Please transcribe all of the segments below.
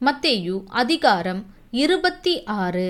மத்தேயு அதிகாரம் இருபத்தி ஆறு.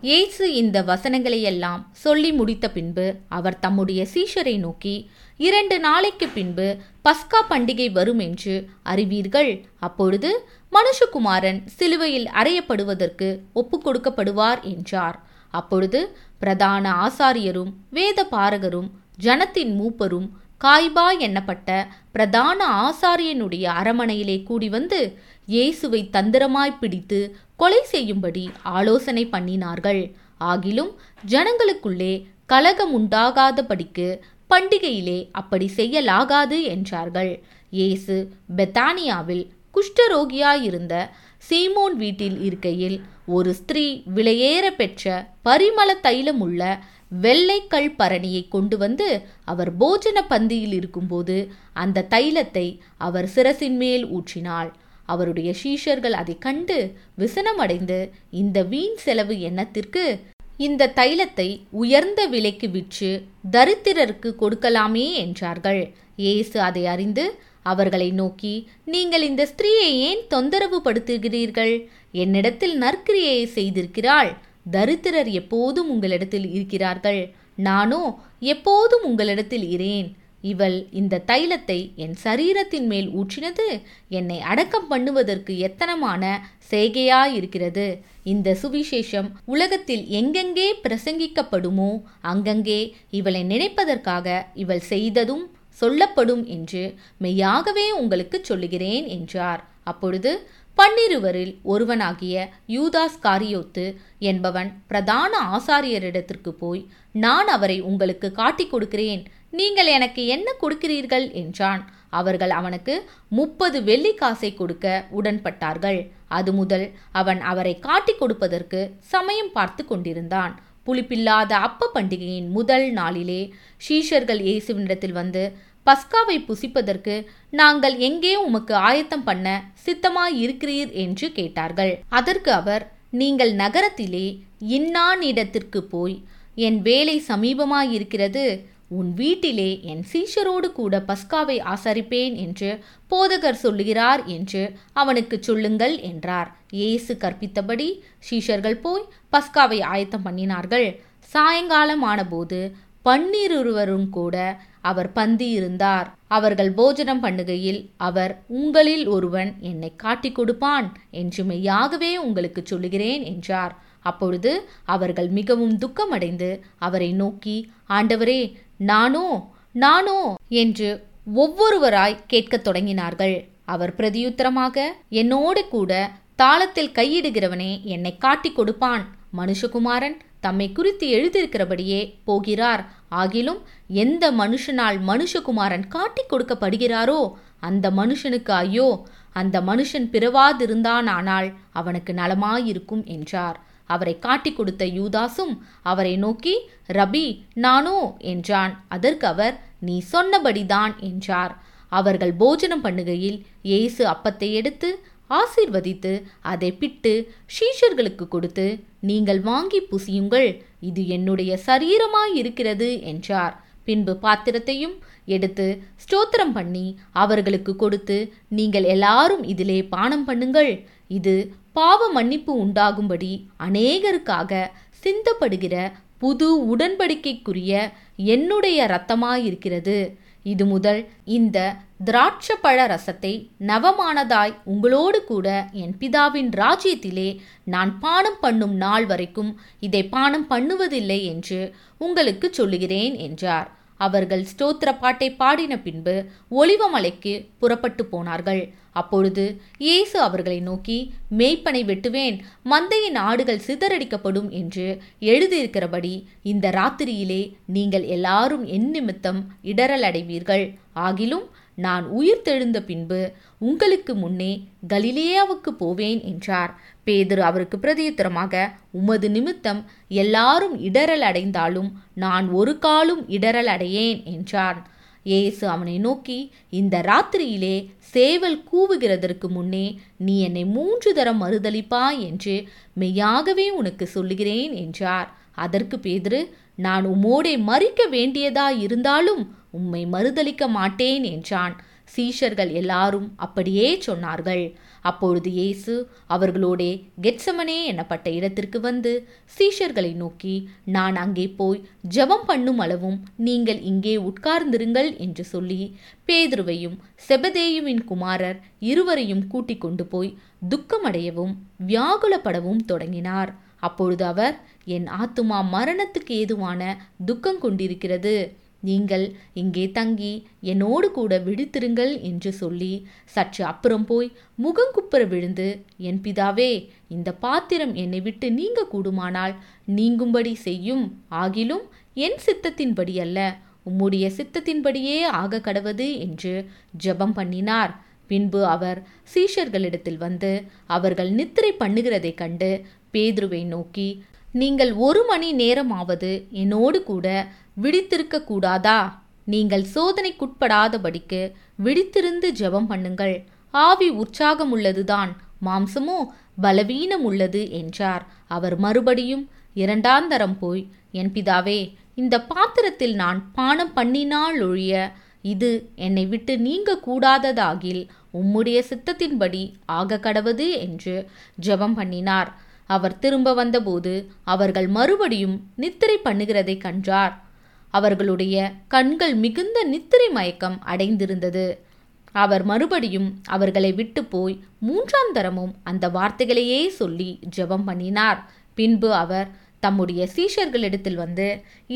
இயேசு இந்த வசனங்களையெல்லாம் சொல்லி முடித்த பின்பு அவர் தம்முடைய சீஷரை நோக்கி இரண்டு நாளைக்கு பின்பு பஸ்கா பண்டிகை வரும் என்று அறிவீர்கள். அப்பொழுது மனுஷகுமாரன் சிலுவையில் அறையப்படுவதற்கு ஒப்பு கொடுக்கப்படுவார் என்றார். அப்பொழுது பிரதான ஆசாரியரும் வேத பாரகரும் ஜனத்தின் மூப்பரும் காய்பா எண்ணப்பட்ட பிரதான ஆசாரியனுடைய அரமனையிலே கூடி வந்து இயேசுவை தந்திரமாய் பிடித்து கொலை செய்யும்படி ஆலோசனை பண்ணினார்கள். ஆகிலும் ஜனங்களுக்குள்ளே கலகம் உண்டாகாதபடிக்கு பண்டிகையிலே அப்படி செய்யலாகாது என்றார்கள். இயேசு பெத்தானியாவில் குஷ்டரோகியாயிருந்த சீமோன் வீட்டில் இருக்கையில் ஒரு ஸ்திரீ விலையேற பெற்ற பரிமள தைலமுள்ள வெள்ளைக்கல் பரணியை கொண்டு வந்து அவர் போஜன பந்தியில் இருக்கும்போது அந்த தைலத்தை அவர் சிரசின் மேல் ஊற்றினாள். அவருடைய சீஷர்கள் அதை கண்டு விசனமடைந்து இந்த வீண் செலவு எண்ணத்திற்கு இந்த தைலத்தை உயர்ந்த விலைக்கு விற்று தரித்திரருக்கு கொடுக்கலாமே என்றார்கள். இயேசு அதை அறிந்து அவர்களை நோக்கி நீங்கள் இந்த ஸ்திரீயை ஏன் தொந்தரவு படுத்துகிறீர்கள்? என்னிடத்தில் நற்கிரியை செய்திருக்கிறாள். தரித்திரர் எப்போதும் உங்களிடத்தில் இருக்கிறார்கள். நானோ எப்போதும் உங்களிடத்தில் இரேன் இவள் இந்த தைலத்தை என் சரீரத்தின் மேல் ஊற்றினது என்னை அடக்கம் பண்ணுவதற்கு எத்தனமான செய்கையாயிருக்கிறது இந்த சுவிசேஷம் உலகத்தில் எங்கெங்கே பிரசங்கிக்கப்படுமோ அங்கங்கே இவளை நினைப்பதற்காக இவள் செய்ததும் சொல்லப்படும் என்று மெய்யாகவே உங்களுக்கு சொல்லுகிறேன் என்றார். அப்பொழுது பன்னிருவரில் ஒருவனாகிய யூதாஸ் காரியோத்து என்பவன் பிரதான ஆசாரியரிடத்திற்கு போய் நான் அவரை உங்களுக்கு காட்டிக் கொடுக்கிறேன். நீங்கள் எனக்கு என்ன கொடுக்கிறீர்கள்? என்றான். அவர்கள் அவனுக்கு முப்பது வெள்ளி காசை கொடுக்க உடன்பட்டார்கள். அது முதல் அவன் அவரை காட்டிக் கொடுப்பதற்கு சமயம் பார்த்து கொண்டிருந்தான். புளிப்பில்லாத அப்ப பண்டிகையின் முதல் நாளிலே ஷீஷர்கள் இயேசுவினிடத்தில் வந்து பஸ்காவை புசிப்பதற்கு நாங்கள் எங்கே உமக்கு ஆயத்தம் பண்ண சித்தமாய் இருக்கிறீர் என்று கேட்டார்கள். அதற்கு அவர் நீங்கள் நகரத்திலே இன்னான் இடத்திற்கு போய் என் வேலை சமீபமாயிருக்கிறது. உன் வீட்டிலே என் சீஷரோடு கூட பஸ்காவை ஆசரிப்பேன் என்று போதகர் சொல்லுகிறார் என்று அவனுக்கு சொல்லுங்கள் என்றார். இயேசு கற்பித்தபடி சீஷர்கள் போய் பஸ்காவை ஆயத்தம் பண்ணினார்கள். சாயங்காலம் ஆனபோது பன்னிருவரும் கூட அவர் பந்தி இருந்தார் அவர்கள் போஜனம் பண்ணுகையில் அவர் உங்களில் ஒருவன் என்னை காட்டிக் கொடுப்பான் என்று மெய்யாகவே உங்களுக்கு சொல்லுகிறேன் என்றார். அப்பொழுது அவர்கள் மிகவும் துக்கமடைந்து அவரை நோக்கி ஆண்டவரே நானோ நானோ என்று ஒவ்வொருவராய் கேட்கத் தொடங்கினார்கள். அவர் பிரதியுத்தரமாக என்னோடு கூட தாளத்தில் கையிடுகிறவனே என்னை காட்டிக் கொடுப்பான். மனுஷகுமாரன் தம்மை குறித்து எழுதியிருக்கிறபடியே போகிறார். ஆகிலும் எந்த மனுஷனால் மனுஷகுமாரன் காட்டி கொடுக்கப்படுகிறாரோ அந்த மனுஷனுக்கு ஐயோ அந்த மனுஷன் பிறவாதிருந்தானானால் அவனுக்கு நலமாயிருக்கும் என்றார். அவரை காட்டிக் கொடுத்த யூதாசும் அவரை நோக்கி ரபி நானோ? என்றான். அதற்கு அவர் நீ சொன்னபடிதான் என்றார். அவர்கள் போஜனம் பண்ணுகையில் இயேசு அப்பத்தை எடுத்து ஆசீர்வதித்து அதை பிட்டு ஷீஷர்களுக்கு கொடுத்து நீங்கள் வாங்கி புசியுங்கள் இது என்னுடைய சரீரமாயிருக்கிறது என்றார். பின்பு பாத்திரத்தையும் எடுத்து ஸ்தோத்திரம் பண்ணி அவர்களுக்கு கொடுத்து நீங்கள் எல்லாரும் இதிலே பானம் பண்ணுங்கள். இது பாவ மன்னிப்பு உண்டாகும்படி அநேகருக்காக சிந்தப்படுகிற புது உடன்படிக்கைக்குரிய என்னுடைய இரத்தமாயிருக்கிறது இது முதல் இந்த திராட்சப்பழ ரசத்தை நவமானதாய் உங்களோடு கூட என் பிதாவின் ராஜ்யத்திலே நான் பானம் பண்ணும் நாள் வரைக்கும் இதை பானம் பண்ணுவதில்லை என்று உங்களுக்கு சொல்லுகிறேன் என்றார். அவர்கள் ஸ்தோத்திர பாட்டை பாடின பின்பு ஒளிவமலைக்கு புறப்பட்டு போனார்கள். அப்பொழுது இயேசு அவர்களை நோக்கி மேய்ப்பனை வெட்டுவேன் மந்தையின் ஆடுகள் சிதறடிக்கப்படும் என்று எழுதியிருக்கிறபடி இந்த ராத்திரியிலே நீங்கள் எல்லாரும் என் நிமித்தம் இடரல் அடைவீர்கள். ஆகிலும் நான் உயிர் தெழுந்த பின்பு உங்களுக்கு முன்னே கலிலேயாவுக்கு போவேன் என்றார். பேதுரு அவருக்கு பிரதியுத்தரமாக உமது நிமித்தம் எல்லாரும் இடரல் அடைந்தாலும் நான் ஒரு காலும் இடரல் அடையேன் என்றான் இயேசு அவனை நோக்கி இந்த ராத்திரியிலே சேவல் கூவுகிறதற்கு முன்னே நீ என்னை மூன்று தரம் மறுதளிப்பா என்று மெய்யாகவே உனக்கு சொல்லுகிறேன் என்றார். அதற்கு பேதிரு நான் உம்மோடே மறிக்க வேண்டியதா இருந்தாலும் உம்மை மறுதளிக்க மாட்டேன் என்றான். சீஷர்கள் எல்லாரும் அப்படியே சொன்னார்கள். அப்பொழுது இயேசு அவர்களோடே கெட்சமனே எனப்பட்ட இடத்திற்கு வந்து சீஷர்களை நோக்கி நான் அங்கே போய் ஜெபம் பண்ணும் அளவும் நீங்கள் இங்கே உட்கார்ந்திருங்கள் என்று சொல்லி பேதுருவையும் செபதேயுவின் குமாரர் இருவரையும் கூட்டிக் கொண்டு போய் துக்கமடையவும் வியாகுலப்படவும் தொடங்கினார். அப்பொழுது அவர் என் ஆத்துமா மரணத்துக்கு ஏதுவான துக்கம் கொண்டிருக்கிறது. நீங்கள் இங்கே தங்கி என்னோடு கூட விழித்திருங்கள் என்று சொல்லி சற்று அப்புறம் போய் முகங்குப்புற விழுந்து என் பிதாவே இந்த பாத்திரம் என்னை விட்டு நீங்க கூடுமானால் நீங்கும்படி செய்யும். ஆகிலும் என் சித்தத்தின்படி அல்ல. உம்முடைய சித்தத்தின்படியே ஆக கடவது என்று ஜெபம் பண்ணினார். பின்பு அவர் சீஷர்களிடத்தில் வந்து அவர்கள் நித்திரை பண்ணுகிறதைக் கண்டு பேதுருவை நோக்கி நீங்கள் ஒரு மணி நேரமாவது என்னோடு கூட விழித்திருக்கக்கூடாதா? நீங்கள் சோதனைக்குட்படாதபடிக்கு விழித்திருந்து ஜெபம் பண்ணுங்கள். ஆவி உற்சாகம் உள்ளதுதான் மாம்சமோ பலவீனம் உள்ளது என்றார். அவர் மறுபடியும் இரண்டாந்தரம் போய் என் பிதாவே இந்த பாத்திரத்தில் நான் பானம் பண்ணினால் ஒழிய இது என்னை விட்டு நீங்க கூடாததாகில் உம்முடைய சித்தத்தின்படி ஆக கடவது என்று ஜெபம் பண்ணினார். அவர் திரும்ப வந்தபோது அவர்கள் மறுபடியும் நித்திரை பண்ணுகிறதை கண்டார். அவர்களுடைய கண்கள் மிகுந்த நித்திரை மயக்கம் அடைந்திருந்தது. அவர் மறுபடியும் அவர்களை விட்டு போய் மூன்றாம் தரமும் அந்த வார்த்தைகளையே சொல்லி ஜெபம் பண்ணினார். பின்பு அவர் தம்முடைய சீஷர்களிடத்தில் வந்து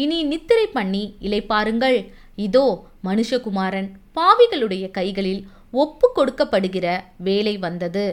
இனி நித்திரை பண்ணி இளைப்பாருங்கள் இதோ மனுஷகுமாரன் பாவிகளுடைய கைகளில் ஒப்பு கொடுக்கப்படுகிற வேலை வந்தது.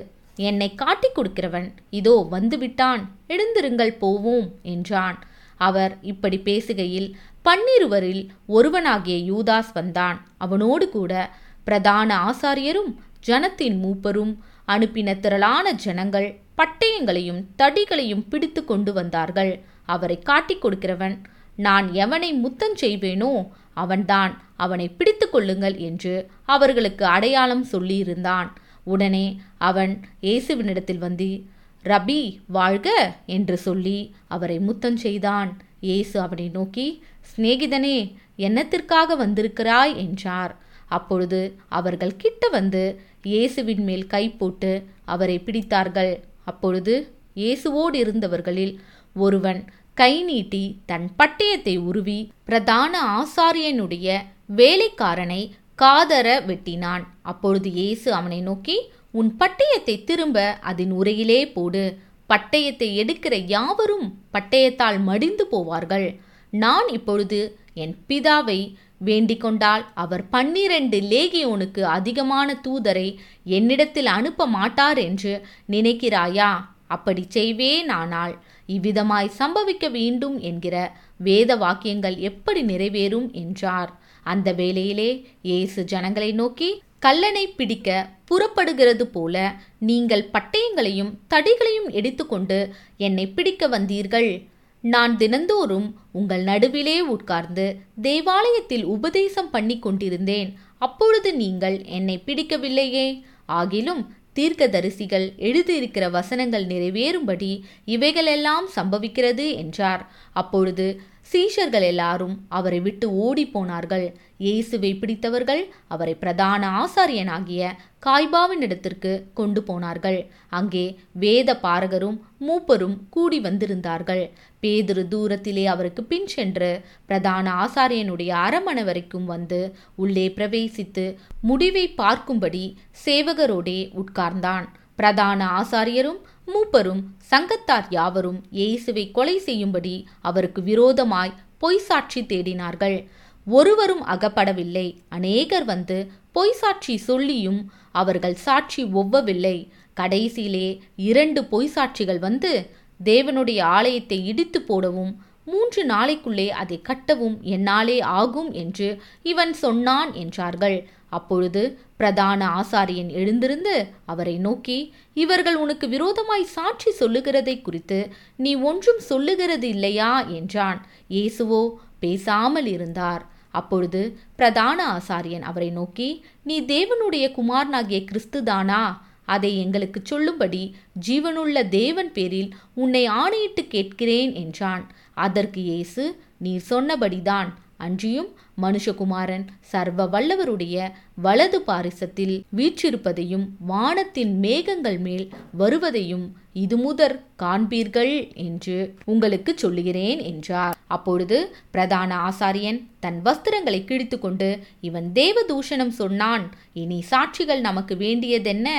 என்னை காட்டிக் கொடுக்கிறவன் இதோ வந்துவிட்டான் எழுந்திருங்கள் போவோம் என்றான். அவர் இப்படி பேசுகையில் பன்னிருவரில் ஒருவனாகிய யூதாஸ் வந்தான். அவனோடு கூட பிரதான ஆசாரியரும் ஜனத்தின் மூப்பரும் அனுப்பின திரளான ஜனங்கள் பட்டயங்களையும் தடிகளையும் பிடித்து கொண்டு வந்தார்கள். அவரை காட்டிக் கொடுக்கிறவன் நான் எவனை முத்தம் செய்வேனோ அவன்தான் அவனை பிடித்து கொள்ளுங்கள் என்று அவர்களுக்கு அடையாளம் சொல்லியிருந்தான். உடனே அவன் இயேசுவினிடத்தில் வந்து ரபி வாழ்க என்று சொல்லி அவரை முத்தம் செய்தான். இயேசு அவனை நோக்கி சிநேகிதனே என்னத்திற்காக வந்திருக்கிறாய்? என்றார். அப்பொழுது அவர்கள் கிட்ட வந்து இயேசுவின் மேல் கை போட்டு அவரை பிடித்தார்கள். அப்பொழுது இயேசுவோடு இருந்தவர்களில் ஒருவன் கை நீட்டி தன் பட்டயத்தை உருவி பிரதான ஆசாரியனுடைய வேலைக்காரனை காதர வெட்டினான். அப்பொழுது இயேசு அவனை நோக்கி உன் பட்டயத்தை திரும்ப அதன் உரையிலே போடு. பட்டயத்தை எடுக்கிற யாவரும் பட்டயத்தால் மடிந்து போவார்கள். நான் இப்பொழுது என் பிதாவை வேண்டிக் கொண்டால் அவர் பன்னிரண்டு லேகியோனுக்கு அதிகமான தூதரை என்னிடத்தில் அனுப்ப மாட்டார் என்று நினைக்கிறாயா? அப்படி செய்வேனானால் இவ்விதமாய் சம்பவிக்க வேண்டும் என்கிற வேத வாக்கியங்கள் எப்படி நிறைவேறும்? என்றார். அந்த வேளையிலே இயேசு ஜனங்களை நோக்கி கல்லனை பிடிக்க புறப்படுகிறது போல நீங்கள் பட்டயங்களையும் தடிகளையும் எடுத்துக்கொண்டு என்னை பிடிக்க வந்தீர்கள். நான் தினந்தோறும் உங்கள் நடுவிலே உட்கார்ந்து தேவாலயத்தில் உபதேசம் பண்ணி கொண்டிருந்தேன். அப்பொழுது நீங்கள் என்னை பிடிக்கவில்லையே? ஆகிலும் தீர்க்கதரிசிகள் எழுதியிருக்கிற வசனங்கள் நிறைவேறும்படி இவைகளெல்லாம் சம்பவிக்கிறது என்றார். அப்பொழுது சீஷர்கள் எல்லாரும் அவரை விட்டு ஓடி போனார்கள். இயேசுவை பிடித்தவர்கள் அவரை பிரதான ஆசாரியனாகிய காய்பாவின் இடத்திற்கு கொண்டு போனார்கள். அங்கே வேத பாரகரும் மூப்பரும் கூடி வந்திருந்தார்கள். பேதுரு தூரத்திலே அவருக்கு பின் சென்று பிரதான ஆசாரியனுடைய அரமனை வரைக்கும் வந்து உள்ளே பிரவேசித்து முடிவை பார்க்கும்படி சேவகரோடே உட்கார்ந்தான். பிரதான ஆசாரியரும் மூப்பரும் சங்கத்தார் யாவரும் இயேசுவை கொலை செய்யும்படி அவருக்கு விரோதமாய் பொய் சாட்சி தேடினார்கள். ஒருவரும் அகப்படவில்லை. அநேகர் வந்து பொய் சாட்சி சொல்லியும் அவர்கள் சாட்சி ஒவ்வவில்லை. கடைசியிலே இரண்டு பொய் சாட்சிகள் வந்து தேவனுடைய ஆலயத்தை இடித்து போடவும் மூன்று நாளைக்குள்ளே அதை கட்டவும் என்னாலே ஆகும் என்று இவன் சொன்னான் என்றார்கள். அப்பொழுது பிரதான ஆசாரியன் எழுந்திருந்து அவரை நோக்கி இவர்கள் உனக்கு விரோதமாய் சாட்சி சொல்லுகிறதை குறித்து நீ ஒன்றும் சொல்லுகிறது இல்லையா? என்றான். இயேசுவோ பேசாமல் இருந்தார். அப்பொழுது பிரதான ஆசாரியன் அவரை நோக்கி நீ தேவனுடைய குமாரனாகிய கிறிஸ்துதானா? அதை எங்களுக்கு சொல்லும்படி ஜீவனுள்ள தேவன் பேரில் உன்னை ஆணையிட்டு கேட்கிறேன் என்றான். அதற்கு இயேசு நீர் சொன்னபடிதான். அன்றியும் மனுஷகுமாரன் சர்வ வல்லவருடைய வலது பாரிசத்தில் வீற்றிருப்பதையும் வானத்தின் மேகங்கள் மேல் வருவதையும் இது முதற் காண்பீர்கள் என்று உங்களுக்கு சொல்லுகிறேன் என்றார். அப்பொழுது பிரதான ஆசாரியன் தன் வஸ்திரங்களை கிழித்து கொண்டு இவன் தேவ தூஷணம் சொன்னான் இனி சாட்சிகள் நமக்கு வேண்டியதென்ன?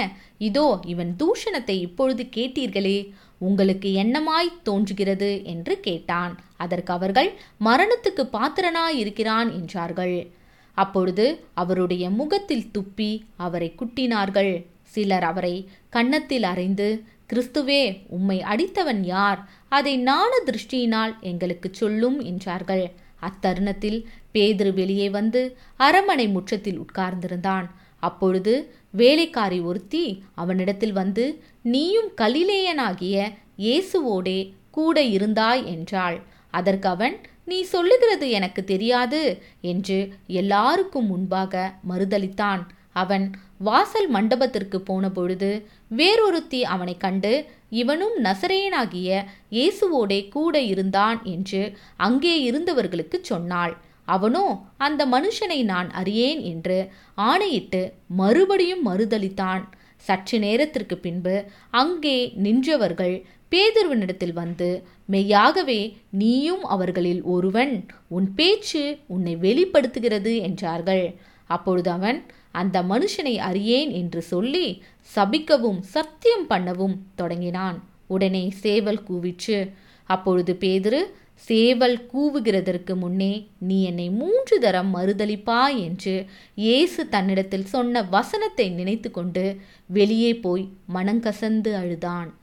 இதோ இவன் தூஷணத்தை இப்பொழுது கேட்டீர்களே உங்களுக்கு என்னமாய் தோன்றுகிறது என்று கேட்டான். அதற்கு அவர்கள் மரணத்துக்கு பாத்திரனாயிருக்கிறான் என்றார்கள். அப்பொழுது அவருடைய முகத்தில் துப்பி அவரை குட்டினார்கள். சிலர் அவரை கன்னத்தில் அறைந்து கிறிஸ்துவே உம்மை அடித்தவன் யார்? அதை நாண திருஷ்டியினால் எங்களுக்கு சொல்லும் என்றார்கள். அத்தருணத்தில் பேதுரு வெளியே வந்து அரமனை முற்றத்தில் உட்கார்ந்திருந்தான். அப்பொழுது வேலைக்காரி ஒருத்தி அவனிடத்தில் வந்து நீயும் கலிலேயனாகிய இயேசுவோடே கூட இருந்தாய் என்றாள். அதற்கு அவன் நீ சொல்லுகிறது எனக்கு தெரியாது என்று எல்லாருக்கும் முன்பாக மறுதளித்தான் அவன் வாசல் மண்டபத்திற்கு போன பொழுது வேறொருத்தி அவனை கண்டு இவனும் நசரேயனாகிய இயேசுவோடே கூட இருந்தான் என்று அங்கே இருந்தவர்களுக்கு சொன்னாள். அவனோ அந்த மனுஷனை நான் அறியேன் என்று ஆணையிட்டு மறுபடியும் மறுதளித்தான் சற்று நேரத்திற்கு பின்பு அங்கே நின்றவர்கள் பேதுருவனிடத்தில் வந்து மெய்யாகவே நீயும் அவர்களில் ஒருவன் உன் பேச்சு உன்னை வெளிப்படுத்துகிறது என்றார்கள். அப்பொழுது அவன் அந்த மனுஷனை அறியேன் என்று சொல்லி சபிக்கவும் சத்தியம் பண்ணவும் தொடங்கினான். உடனே சேவல் கூவிற்று அப்பொழுது பேதுரு சேவல் கூவுகிறதற்கு முன்னே நீ என்னை மூன்று தரம் மறுதளிப்பா என்று இயேசு தன்னிடத்தில் சொன்ன வசனத்தை நினைத்து கொண்டு வெளியே போய் மனங்கசந்து அழுதான்.